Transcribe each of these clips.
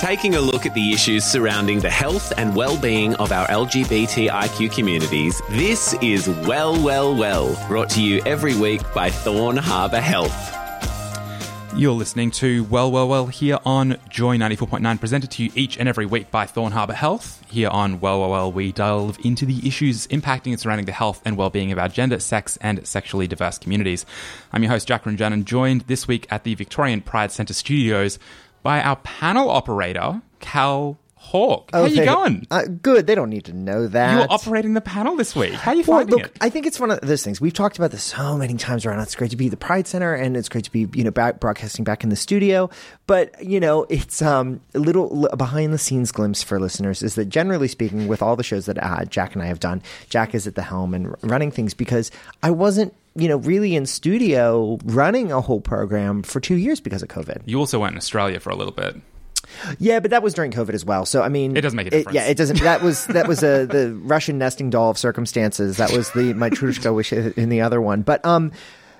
Taking a look at the issues surrounding the health and well-being of our LGBTIQ communities, this is Well, Well, Well, brought to you every week by Thorn Harbour Health. You're listening to Well, Well, Well here on Joy 94.9, presented to you each and every week by Thorn Harbour Health. Here on Well, Well, Well, we delve into the issues impacting and surrounding the health and well-being of our gender, sex, and sexually diverse communities. I'm your host, Jack Ranjan, joined this week at the Victorian Pride Centre studios by our panel operator, Cal Hawk. How are you going? Uh, good. They don't need to know that. You were operating the panel this week. How are you Well, finding look, it? I think it's one of those things. We've talked about this so many times around. It's great to be at the Pride Center, and it's great to be, you know, back broadcasting back in the studio. But you know, it's um, a little behind the scenes glimpse for listeners is that generally speaking, with all the shows that uh, Jack and I have done, Jack is at the helm and running things because I wasn't, you know, really in studio running a whole program for two years because of COVID. You also went in Australia for a little bit. Yeah, but that was during COVID as well. So I mean, It doesn't make a it- difference. yeah, it doesn't. That was that was a the Russian nesting doll of circumstances. That was the matryoshka wish in the other one. But um,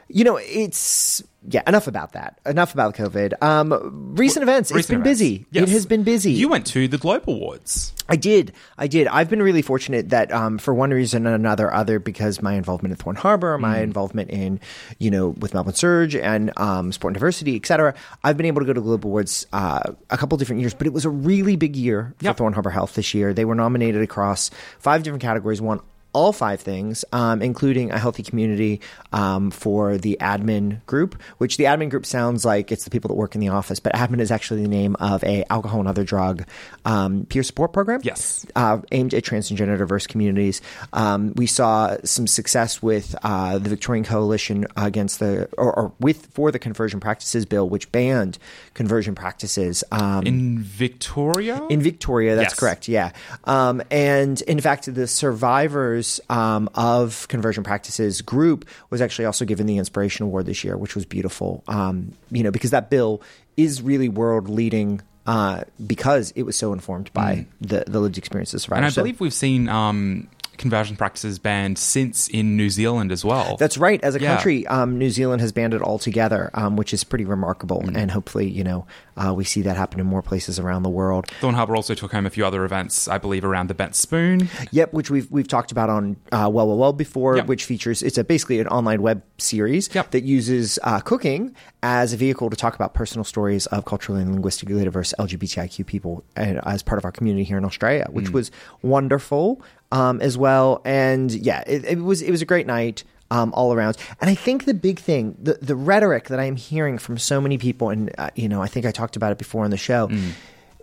you know, it's yeah. Enough about that. Enough about COVID. Um, recent events. It's been events. busy. Yes. It has been busy. You went to the Globe Awards. I did. I did. I've been really fortunate that, um, for one reason or another, other because my involvement at Thorn Harbour, my Mm. involvement in, you know, with Melbourne Surge and um, Sport and Diversity, et cetera, I've been able to go to Global Awards uh, a couple different years. But it was a really big year for Yep. Thorn Harbour Health this year. They were nominated across five different categories. Won all five things, um, including a healthy community um, for the admin group. Which the admin group sounds like it's the people that work in the office, but admin is actually the name of a alcohol and other drug um, peer support program Yes. uh, aimed at trans and gender diverse communities. Um, we saw some success with uh, the Victorian Coalition against the or, or with for the conversion practices bill, which banned conversion practices. Um, In Victoria? in Victoria, that's Yes. correct. Yeah, um, and in fact, the survivors um, of conversion practices group was actually also given the Inspiration Award this year, which was beautiful. Um, you know, because that bill is really world leading. Uh, because it was so informed by the, the lived experiences of survivors. Mm. and I So- believe we've seen um, conversion practices banned since in New Zealand as well. That's right. As a Yeah. country, um, New Zealand has banned it altogether, um, which is pretty remarkable. Mm. And hopefully, you know, uh, we see that happen in more places around the world. Thorn Harbour also took home a few other events, I believe, around the Bent Spoon. Yep, which we've we've talked about on uh, Well Well Well before, Yep. which features it's a basically an online web series Yep. that uses uh, cooking as a vehicle to talk about personal stories of culturally and linguistically diverse LGBTIQ people as part of our community here in Australia, which was wonderful um, as well. And yeah, it, it was it was a great night. Um, all around, and I think the big thing, the the rhetoric that I am hearing from so many people, and uh, you know, I think I talked about it before on the show,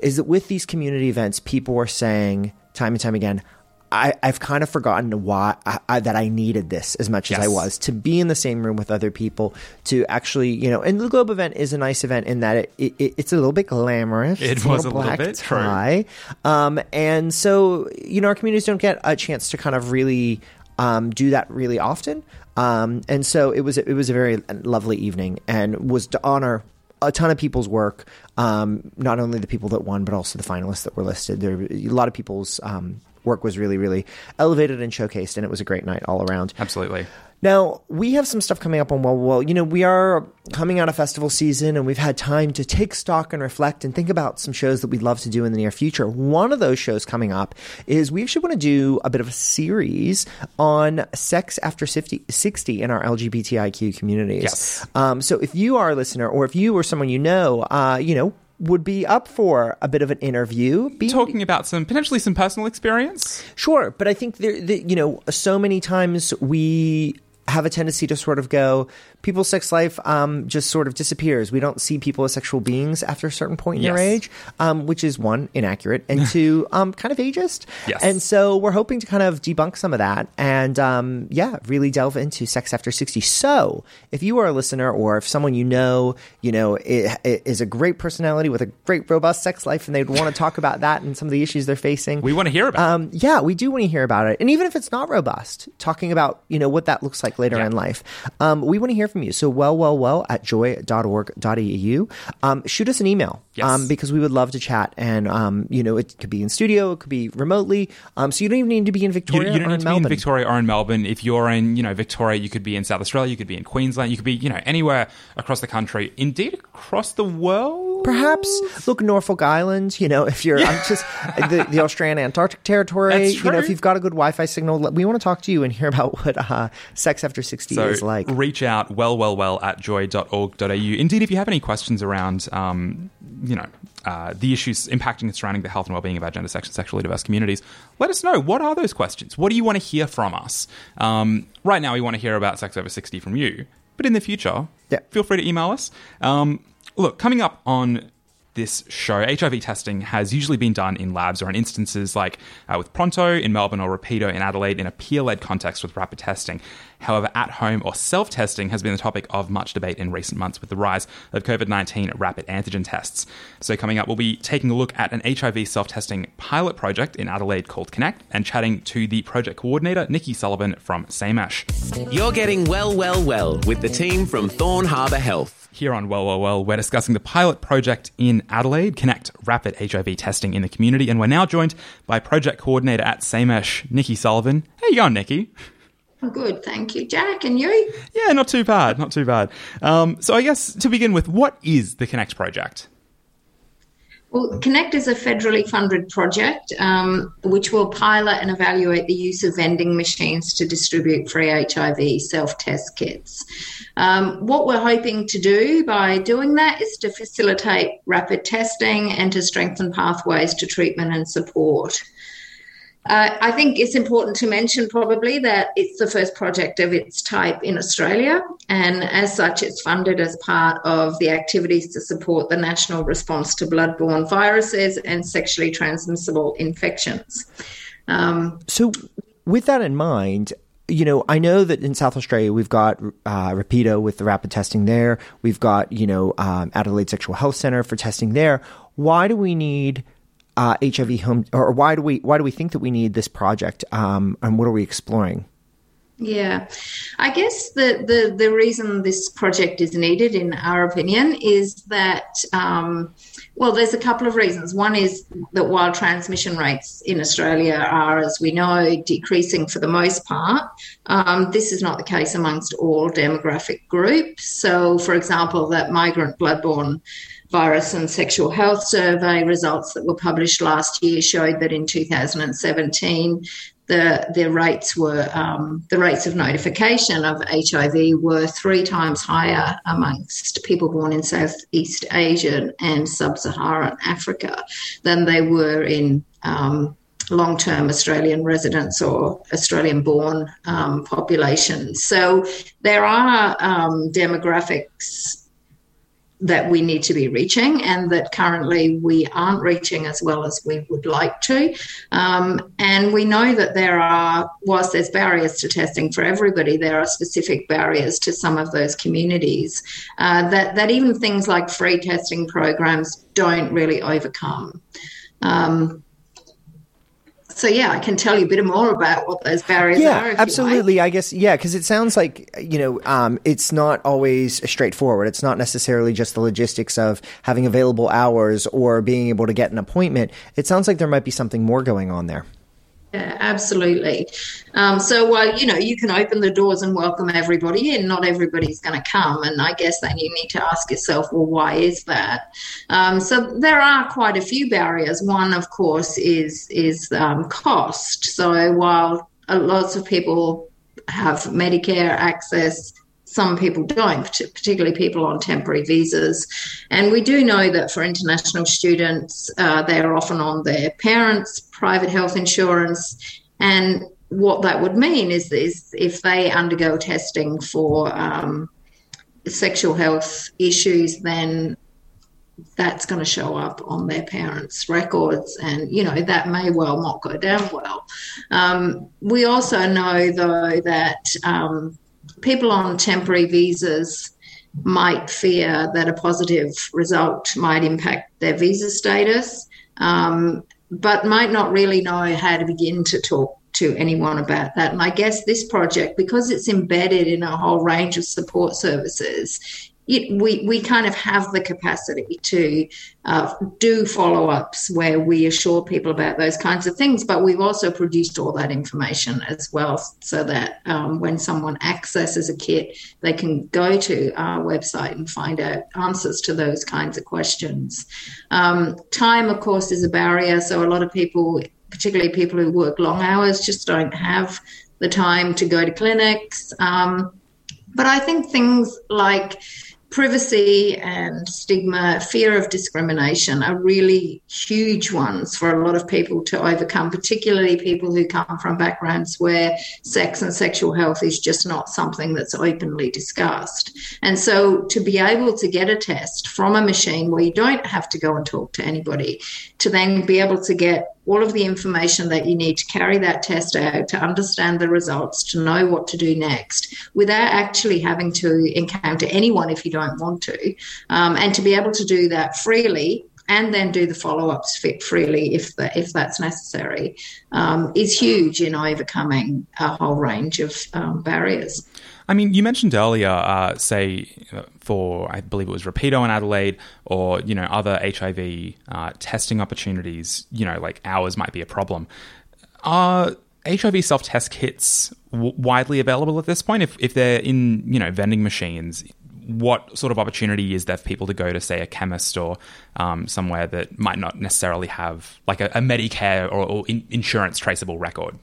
is that with these community events, people are saying time and time again, I, I've kind of forgotten why I, I, that I needed this as much as I was to be in the same room with other people to actually, you know. And the Globe event is a nice event in that it, it, it it's a little bit glamorous. It was a little black bit, true. um, and so you know our communities don't get a chance to kind of really um, do that really often. Um, and so it was it was a very lovely evening and was to honor a ton of people's work. Um, not only the people that won, but also the finalists that were listed. There, were a lot of people's um, work was really, really elevated and showcased, and it was a great night all around. Absolutely. Now, we have some stuff coming up on Well Well. You know, we are coming out of festival season and we've had time to take stock and reflect and think about some shows that we'd love to do in the near future. One of those shows coming up is we actually want to do a bit of a series on sex after 50, 60 in our LGBTIQ communities. Yes. Um, so if you are a listener or if you or someone you know, uh, you know, would be up for a bit of an interview. Be, Talking about some potentially some personal experience. Sure, but I think there, the, you know, so many times we have a tendency to sort of go, people's sex life um, just sort of disappears. We don't see people as sexual beings after a certain point in Yes. their age, um, which is one inaccurate and two um, kind of ageist. Yes. And so we're hoping to kind of debunk some of that and um, yeah, really delve into sex after sixty. So if you are a listener or if someone you know, you know, i- i- is a great personality with a great robust sex life, and they'd want to talk about that and some of the issues they're facing, We want to hear about it. um, yeah, we do want to hear about it. And even if it's not robust, talking about, you know, what that looks like later Yeah. in life. Um, we want to hear from you. So well, well, well at joy.org.au. Um, shoot us an email. Yes. Um, because we would love to chat. And, um, you know, it could be in studio, it could be remotely. Um, so you don't even need to be in You, Victoria you don't or need in to Melbourne. be in Victoria or in Melbourne. If you're in, you know, Victoria, you could be in South Australia, you could be in Queensland, you could be, you know, anywhere across the country, indeed across the world. Perhaps look Norfolk Island. You know, if you're I'm just the, the Australian Antarctic territory. You know, if you've got a good Wi-Fi signal, we want to talk to you and hear about what uh, sex after sixty So is like. reach out well, well, well at joy.org.au. Indeed, if you have any questions around, um, you know, uh, the issues impacting and surrounding the health and well-being of our gender, sex, and sexually diverse communities, let us know. What are those questions? What do you want to hear from us? Um, right now, we want to hear about sex over 60 from you. But in the future, Yeah. feel free to email us. Um, look, coming up on this show, HIV testing has usually been done in labs or in instances like uh, with Pronto in Melbourne or Rapido in Adelaide in a peer led context with rapid testing. However, at home or self testing has been the topic of much debate in recent months with the rise of COVID 19 rapid antigen tests. So, coming up, we'll be taking a look at an HIV self testing pilot project in Adelaide called Connect and chatting to the project coordinator, Nikki Sullivan from SAMESH. You're getting well, well, well with the team from Thorn Harbour Health. Here on Well, Well, Well, we're discussing the pilot project in Adelaide, Connect Rapid HIV Testing in the Community, and we're now joined by project coordinator at Samesh, Nikki Sullivan. How you going, Nikki? Good, thank you, Jack. And you? Yeah, not too bad, not too bad. Um, so I guess to begin with, what is the Connect project? Well, Connect is a federally funded project um, which will pilot and evaluate the use of vending machines to distribute free HIV self test kits. Um, what we're hoping to do by doing that is to facilitate rapid testing and to strengthen pathways to treatment and support. Uh, I think it's important to mention probably that it's the first project of its type in Australia, and as such, it's funded as part of the activities to support the national response to bloodborne viruses and sexually transmissible infections. Um, So, with that in mind, you know, I know that in South Australia we've got uh, Rapido with the rapid testing there. We've got you know um, Adelaide Sexual Health Center for testing there. Why do we need uh, HIV home, or why do we why do we think that we need this project? Um, and what are we exploring? Yeah, I guess the, the, the reason this project is needed, in our opinion, is that, um, well, there's a couple of reasons. One is that while transmission rates in Australia are, as we know, decreasing for the most part, um, this is not the case amongst all demographic groups. So, for example, that migrant bloodborne virus and sexual health survey results that were published last year showed that in 2017 the the rates were um, the rates of notification of HIV were three times higher amongst people born in Southeast Asia and Sub-Saharan Africa than they were in um, long-term Australian residents or Australian-born um, populations. So there are um, demographics that we need to be reaching and that currently we aren't reaching as well as we would like to. Um, and we know that there are, whilst there's barriers to testing for everybody, there are specific barriers to some of those communities uh, that, that even things like free testing programs don't really overcome. Um, so yeah, I can tell you a bit more about what those barriers are. Yeah, you like. absolutely. I guess yeah, because it sounds like you know um, it's not always straightforward. It's not necessarily just the logistics of having available hours or being able to get an appointment. It sounds like there might be something more going on there. Yeah, absolutely. Um, so while you know you can open the doors and welcome everybody in, not everybody's going to come, and I guess then you need to ask yourself, well, why is that? Um, so there are quite a few barriers. One, of course, is is um, cost. So while uh, lots of people have Medicare access. Some people don't, particularly people on temporary visas. And we do know that for international students, uh, they are often on their parents' private health insurance. And what that would mean is, is if they undergo testing for um, sexual health issues, then that's going to show up on their parents' records, and you know that may well not go down well. Um, we also know, though, that um, people on temporary visas might fear that a positive result might impact their visa status, um, but might not really know how to begin to talk to anyone about that. And I guess this project, because it's embedded in a whole range of support services, it, we, we kind of have the capacity to uh, do follow ups where we assure people about those kinds of things, but we've also produced all that information as well so that um, when someone accesses a kit, they can go to our website and find out answers to those kinds of questions. Um, time, of course, is a barrier, so a lot of people, particularly people who work long hours, just don't have the time to go to clinics. Um, but I think things like privacy and stigma, fear of discrimination are really huge ones for a lot of people to overcome, particularly people who come from backgrounds where sex and sexual health is just not something that's openly discussed. And so to be able to get a test from a machine where you don't have to go and talk to anybody, to then be able to get all of the information that you need to carry that test out, to understand the results, to know what to do next, without actually having to encounter anyone if you don't want to, um, and to be able to do that freely and then do the follow-ups fit freely if the, if that's necessary um, is huge in overcoming a whole range of um, barriers. I mean, you mentioned earlier, uh, say, for I believe it was Rapido in Adelaide, or you know other HIV uh, testing opportunities. You know, like ours might be a problem. Are HIV self-test kits w- widely available at this point? If if they're in you know vending machines, what sort of opportunity is there for people to go to, say, a chemist or um, somewhere that might not necessarily have like a, a Medicare or, or in- insurance traceable record?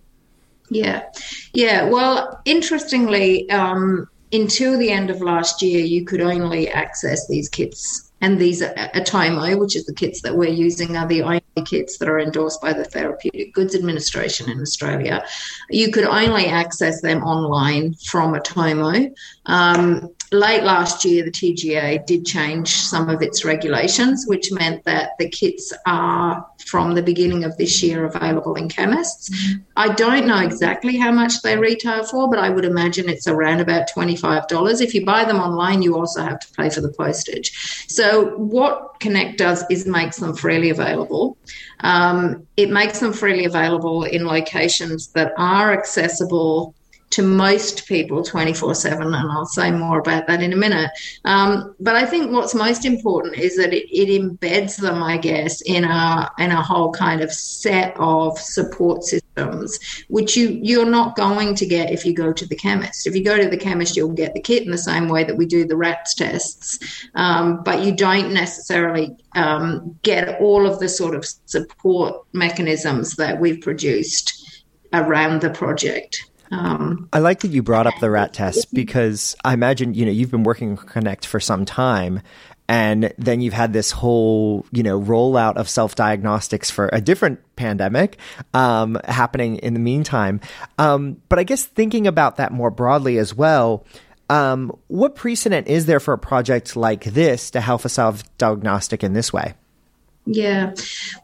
Yeah, yeah. Well, interestingly, um, until the end of last year, you could only access these kits. And these are Atomo, which is the kits that we're using, are the only kits that are endorsed by the Therapeutic Goods Administration in Australia. You could only access them online from Atomo. Um, late last year, the TGA did change some of its regulations, which meant that the kits are from the beginning of this year available in chemists. I don't know exactly how much they retail for, but I would imagine it's around about $25. If you buy them online, you also have to pay for the postage. So, what Connect does is makes them freely available. Um, it makes them freely available in locations that are accessible to most people 24 7 and i'll say more about that in a minute. Um, but i think what's most important is that it, it, embeds them i guess in a in a whole kind of set of support systems which you you're not going to get if you go to the chemist. If you go to the chemist you'll get the kit in the same way that we do the rats tests. Um, but you don't necessarily um, get all of the sort of support mechanisms that we've produced around the project um, I like that you brought up the rat test because I imagine you know you've been working with Connect for some time, and then you've had this whole you know rollout of self diagnostics for a different pandemic um, happening in the meantime. Um, but I guess thinking about that more broadly as well. Um, what precedent is there for a project like this to help a self diagnostic in this way? Yeah,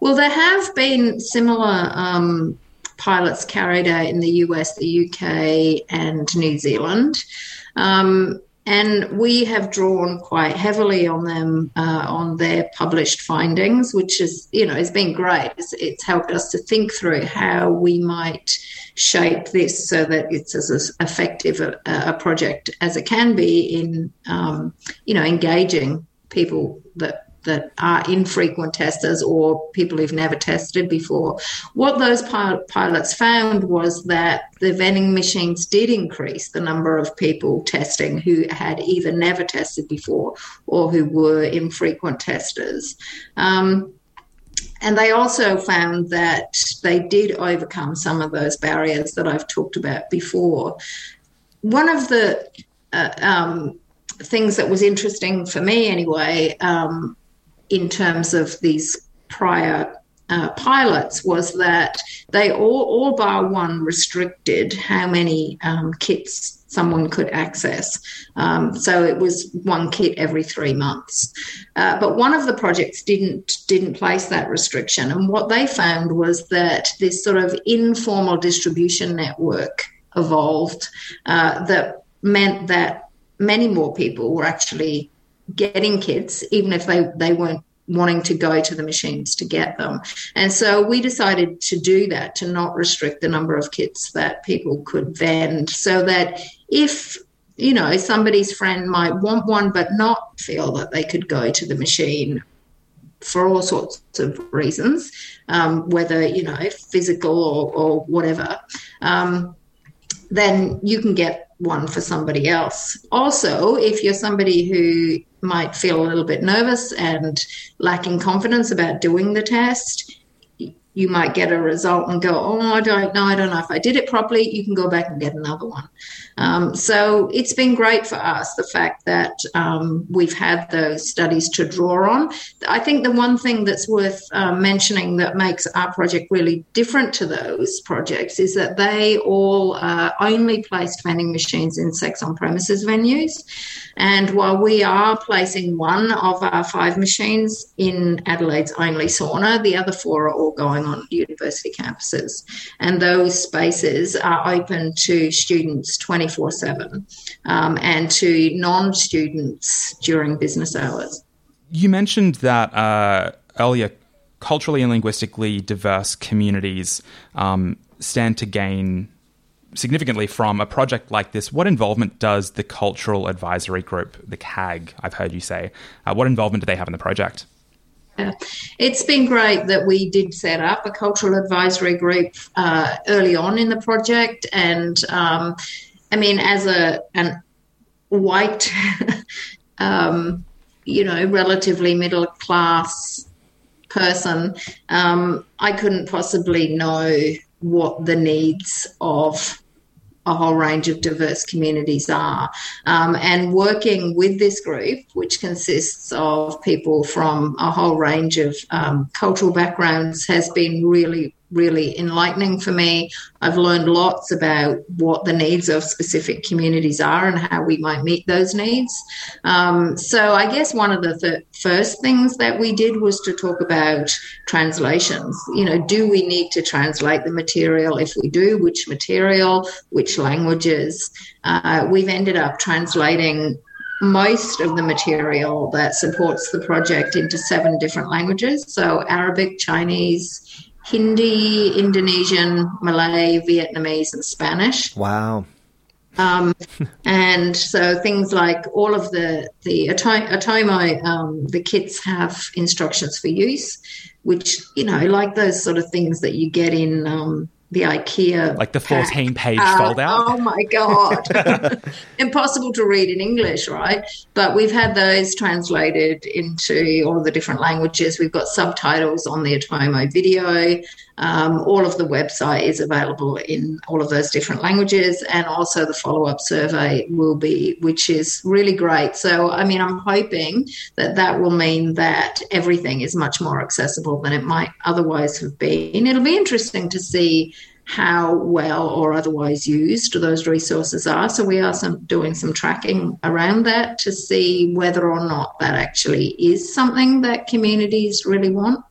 well, there have been similar um, pilots carried out in the US, the UK, and New Zealand. Um, and we have drawn quite heavily on them uh, on their published findings, which is you know has been great. It's, it's, helped us to think through how we might shape this so that it's as effective a, a project as it can be in um, you know engaging people that that are infrequent testers or people who've never tested before. What those pilots found was that the vending machines did increase the number of people testing who had either never tested before or who were infrequent testers. Um, and they also found that they did overcome some of those barriers that I've talked about before. One of the uh, um, things that was interesting for me, anyway, um, in terms of these prior uh, pilots was that they all, all bar one restricted how many um, kits someone could access. Um, so it was one kit every three months. Uh, but one of the projects didn't didn't place that restriction, and what they found was that this sort of informal distribution network evolved uh, that meant that many more people were actually getting kits, even if they, they weren't wanting to go to the machines to get them. And so we decided to do that, to not restrict the number of kits that people could vend, so that if you know somebody's friend might want one but not feel that they could go to the machine for all sorts of reasons, um, whether you know physical or, or whatever, um, then you can get one for somebody else. Also, if you're somebody who might feel a little bit nervous and lacking confidence about doing the test, you might get a result and go, oh, I don't know, I don't know if I did it properly. You can go back and get another one. Um, so it's been great for us, the fact that um, we've had those studies to draw on. I think the one thing that's worth uh, mentioning that makes our project really different to those projects is that they all uh, only placed vending machines in sex on premises venues. And while we are placing one of our five machines in Adelaide's only sauna, the other four are all going on university campuses. And those spaces are open to students 24 um, 7 and to non students during business hours. You mentioned that uh, earlier culturally and linguistically diverse communities um, stand to gain significantly from a project like this, what involvement does the Cultural Advisory Group, the CAG, I've heard you say, uh, what involvement do they have in the project? It's been great that we did set up a cultural advisory group uh, early on in the project, and um, I mean, as a an white, um, you know, relatively middle class person, um, I couldn't possibly know what the needs of a whole range of diverse communities are. Um, and working with this group, which consists of people from a whole range of um, cultural backgrounds, has been really really enlightening for me. I've learned lots about what the needs of specific communities are and how we might meet those needs. Um, so, I guess one of the th- first things that we did was to talk about translations. You know, do we need to translate the material? If we do, which material, which languages? Uh, we've ended up translating most of the material that supports the project into seven different languages so Arabic, Chinese, Hindi, Indonesian, Malay, Vietnamese, and Spanish. Wow. Um, and so things like all of the the Atomo, um, the kits have instructions for use, which you know, like those sort of things that you get in um, the IKEA. Like the 14 page uh, fold out. Oh my God. Impossible to read in English, right? But we've had those translated into all the different languages. We've got subtitles on the Atomo video. Um, all of the website is available in all of those different languages, and also the follow up survey will be, which is really great. So, I mean, I'm hoping that that will mean that everything is much more accessible than it might otherwise have been. It'll be interesting to see how well or otherwise used those resources are. So we are some, doing some tracking around that to see whether or not that actually is something that communities really want.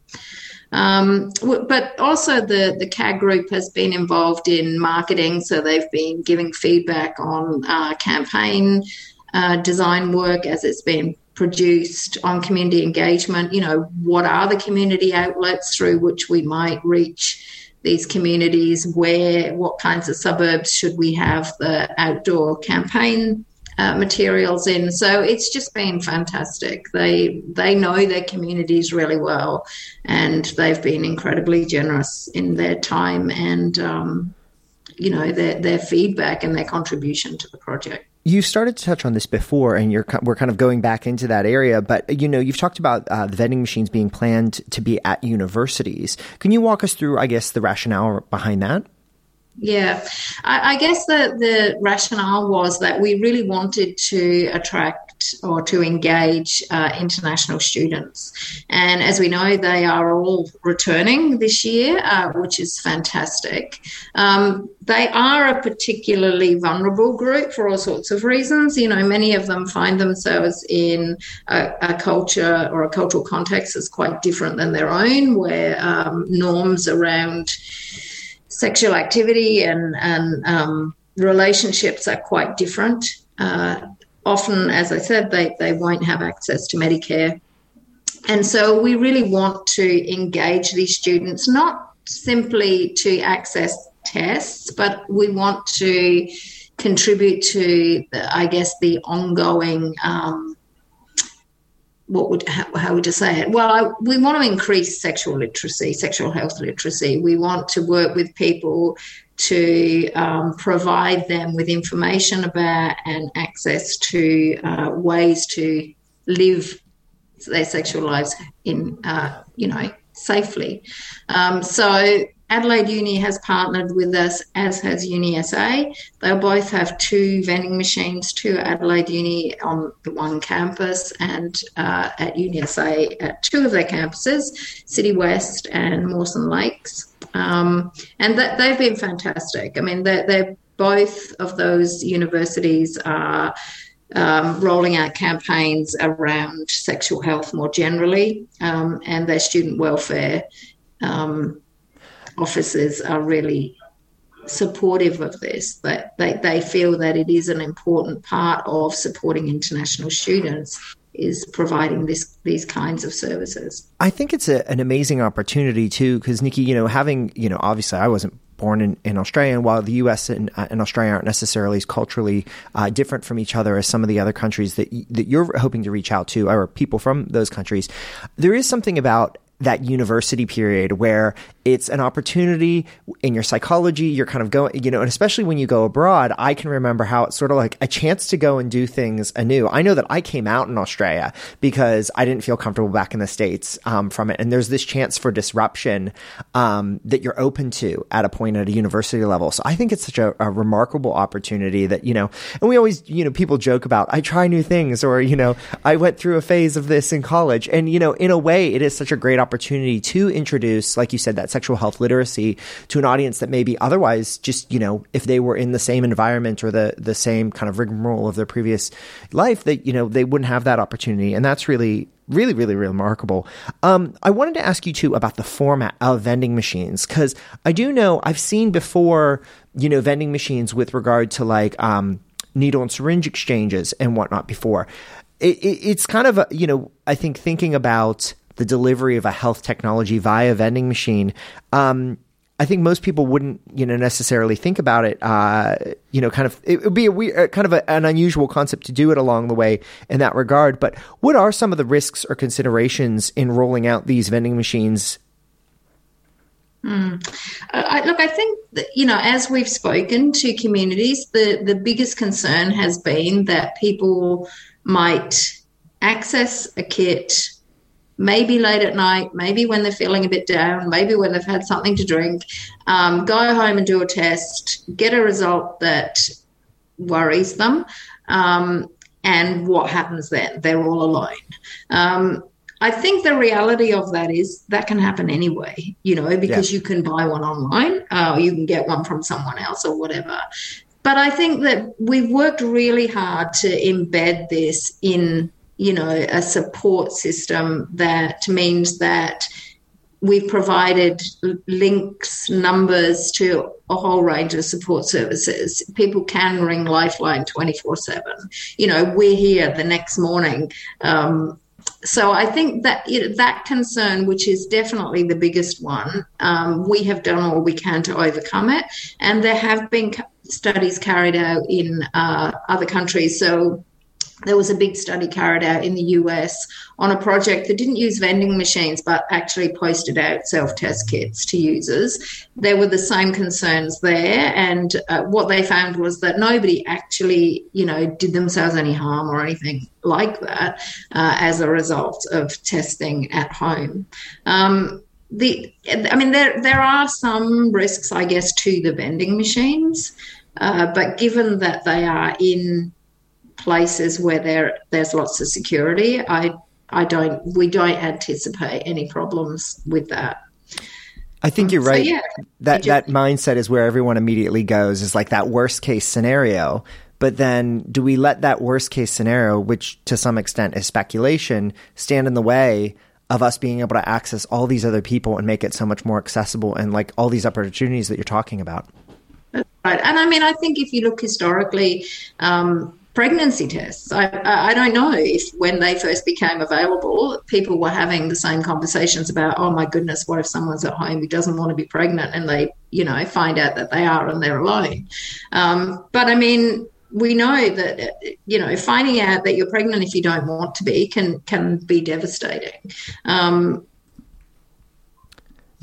Um, but also, the, the CAG group has been involved in marketing, so they've been giving feedback on uh, campaign uh, design work as it's been produced on community engagement. You know, what are the community outlets through which we might reach these communities? Where, what kinds of suburbs should we have the outdoor campaign uh, materials in. So it's just been fantastic. They they know their communities really well, and they've been incredibly generous in their time and um, you know their their feedback and their contribution to the project. You started to touch on this before, and you're we're kind of going back into that area. But you know, you've talked about uh, the vending machines being planned to be at universities. Can you walk us through, I guess, the rationale behind that? Yeah, I, I guess the, the rationale was that we really wanted to attract or to engage uh, international students. And as we know, they are all returning this year, uh, which is fantastic. Um, they are a particularly vulnerable group for all sorts of reasons. You know, many of them find themselves in a, a culture or a cultural context that's quite different than their own, where um, norms around sexual activity and, and um, relationships are quite different. Uh, often, as I said, they, they won't have access to Medicare. And so we really want to engage these students, not simply to access tests, but we want to contribute to, I guess, the ongoing. Um, what would how, how, would you say it? Well, I, we want to increase sexual literacy, sexual health literacy. We want to work with people to um, provide them with information about and access to uh, ways to live their sexual lives in, uh, you know, safely. Um, so Adelaide Uni has partnered with us, as has UniSA. They'll both have two vending machines, two Adelaide Uni on the one campus and uh, at UniSA at two of their campuses, City West and Mawson Lakes. Um, and that, they've been fantastic. I mean, they're, they're both of those universities are um, rolling out campaigns around sexual health more generally, um, and their student welfare um, officers are really supportive of this. That they, they feel that it is an important part of supporting international students is providing this these kinds of services. I think it's a, an amazing opportunity too, because Nikki, you know, having you know, obviously, I wasn't born in, in Australia, and while the U.S. and, uh, and Australia aren't necessarily culturally uh, different from each other as some of the other countries that that you're hoping to reach out to, or people from those countries, there is something about that university period where it's an opportunity in your psychology. You're kind of going, you know, and especially when you go abroad, I can remember how it's sort of like a chance to go and do things anew. I know that I came out in Australia because I didn't feel comfortable back in the States um, from it. And there's this chance for disruption um, that you're open to at a point at a university level. So I think it's such a, a remarkable opportunity that, you know, and we always, you know, people joke about, I try new things or, you know, I went through a phase of this in college. And, you know, in a way, it is such a great opportunity to introduce, like you said, that sexual health literacy to an audience that maybe otherwise just, you know, if they were in the same environment or the, the same kind of rigmarole of their previous life, that, you know, they wouldn't have that opportunity. And that's really, really, really, really remarkable. Um, I wanted to ask you too about the format of vending machines because I do know I've seen before, you know, vending machines with regard to like um, needle and syringe exchanges and whatnot before. It, it, it's kind of a, you know, I think thinking about the delivery of a health technology via vending machine. Um, I think most people wouldn't, you know, necessarily think about it. Uh, you know, kind of it would be a weird, uh, kind of a, an unusual concept to do it along the way in that regard. But what are some of the risks or considerations in rolling out these vending machines? Mm. I, look, I think that, you know, as we've spoken to communities, the the biggest concern has been that people might access a kit maybe late at night, maybe when they're feeling a bit down, maybe when they've had something to drink, um, go home and do a test, get a result that worries them. Um, and what happens then? They're all alone. Um, I think the reality of that is that can happen anyway, you know, because yeah. you can buy one online, uh, or you can get one from someone else or whatever. But I think that we've worked really hard to embed this in you know, a support system that means that we've provided links, numbers to a whole range of support services. People can ring Lifeline 24 7. You know, we're here the next morning. Um, so I think that you know, that concern, which is definitely the biggest one, um, we have done all we can to overcome it, and there have been studies carried out in uh, other countries. So there was a big study carried out in the US on a project that didn't use vending machines but actually posted out self test kits to users. There were the same concerns there, and uh, what they found was that nobody actually, you know, did themselves any harm or anything like that uh, as a result of testing at home. Um, the, I mean, there there are some risks, I guess, to the vending machines, uh, but given that they are in places where there there's lots of security, I I don't we don't anticipate any problems with that. I think you're So, right. yeah, that that mindset is where everyone immediately goes is like that worst case scenario. But then do we let that worst case scenario, which to some extent is speculation, stand in the way of us being able to access all these other people and make it so much more accessible and like all these opportunities that you're talking about? Right. And I mean, I think if you look historically, um, pregnancy tests, I, I don't know if when they first became available, people were having the same conversations about, oh my goodness, what if someone's at home who doesn't want to be pregnant and they, you know, find out that they are and they're alone. Um, but I mean, we know that you know finding out that you're pregnant if you don't want to be can can be devastating. Um,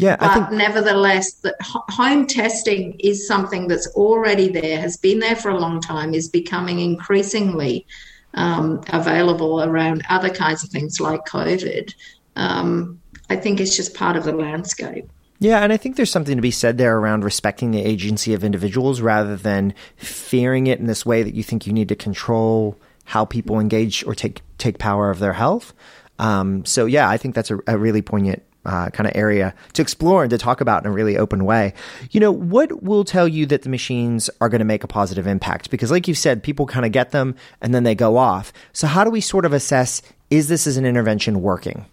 Yeah, I but think nevertheless, the home testing is something that's already there, has been there for a long time, is becoming increasingly um, available around other kinds of things like COVID. Um, I think it's just part of the landscape. Yeah, and I think there's something to be said there around respecting the agency of individuals rather than fearing it in this way that you think you need to control how people engage or take take power of their health. Um, so yeah, I think that's a, a really poignant uh, kind of area to explore and to talk about in a really open way. You know, what will tell you that the machines are going to make a positive impact? Because, like you said, people kind of get them and then they go off. So how do we sort of assess is this as an intervention working?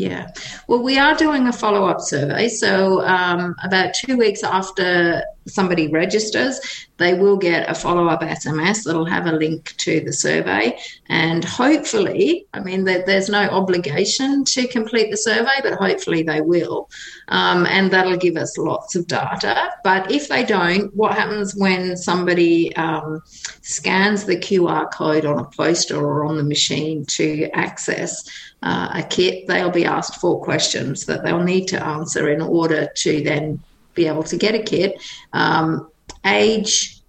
Yeah. Well, we are doing a follow up survey. So, um, about two weeks after somebody registers, they will get a follow up SMS that'll have a link to the survey. And hopefully, I mean, there's no obligation to complete the survey, but hopefully they will. Um, and that'll give us lots of data. But if they don't, what happens when somebody um, scans the QR code on a poster or on the machine to access? Uh, a kit, they'll be asked four questions that they'll need to answer in order to then be able to get a kit. Um, age,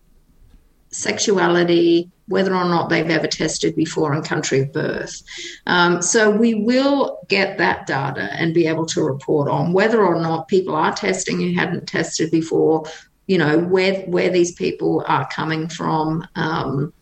sexuality, whether or not they've ever tested before, and country of birth. Um, so we will get that data and be able to report on whether or not people are testing who hadn't tested before. You know where where these people are coming from. Um,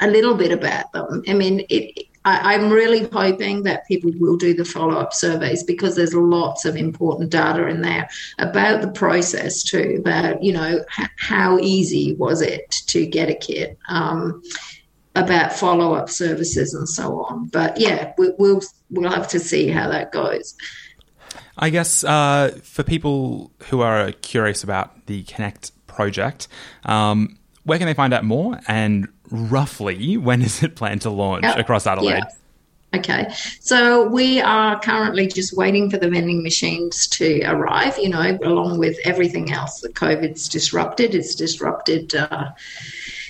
a little bit about them. I mean, it, I, I'm really hoping that people will do the follow up surveys because there's lots of important data in there about the process too, about, you know, h- how easy was it to get a kit, um, about follow up services and so on. But yeah, we, we'll, we'll have to see how that goes. I guess uh, for people who are curious about the Connect project, um, where can they find out more? And roughly, when is it planned to launch Yep. across Adelaide? Okay, so we are currently just waiting for the vending machines to arrive. You know, along with everything else that COVID's disrupted, it's disrupted uh,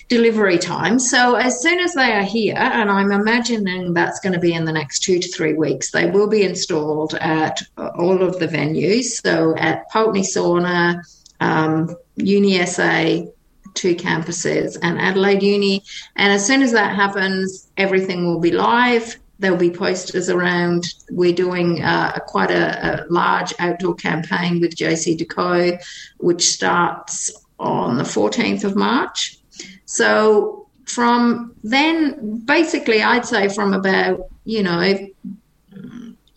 delivery time. So as soon as they are here, and I'm imagining that's going to be in the next two to three weeks, they will be installed at all of the venues. So at Pulteney Sauna, um, UniSA, two campuses, and Adelaide Uni. And as soon as that happens, everything will be live. There'll be posters around. We're doing uh, quite a, a large outdoor campaign with JCDecaux, which starts on the 14th of March. So from then, basically, I'd say from about, you know,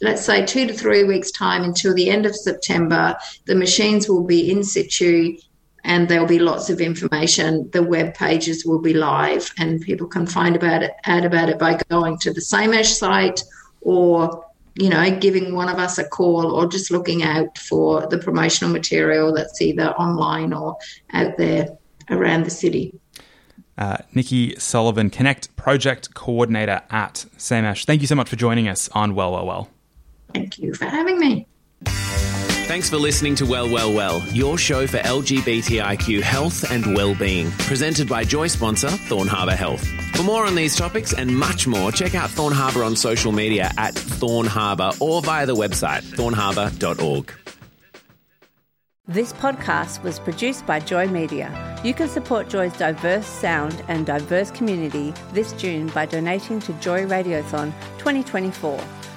let's say two to three weeks' time until the end of September, the machines will be in situ and there'll be lots of information. The web pages will be live and people can find about it, out about it by going to the SAMESH site or you know, giving one of us a call or just looking out for the promotional material that's either online or out there around the city. Uh, Nikki Sullivan, Connect Project Coordinator at SAMESH. Thank you so much for joining us on Well, Well, Well. Thank you for having me. Thanks for listening to Well, Well, Well, your show for LGBTIQ health and well-being, presented by Joy sponsor Thorn Harbour Health. For more on these topics and much more, check out Thorn Harbour on social media at Thorn Harbour or via the website thornharbour.org. This podcast was produced by Joy Media. You can support Joy's diverse sound and diverse community this June by donating to Joy Radiothon 2024.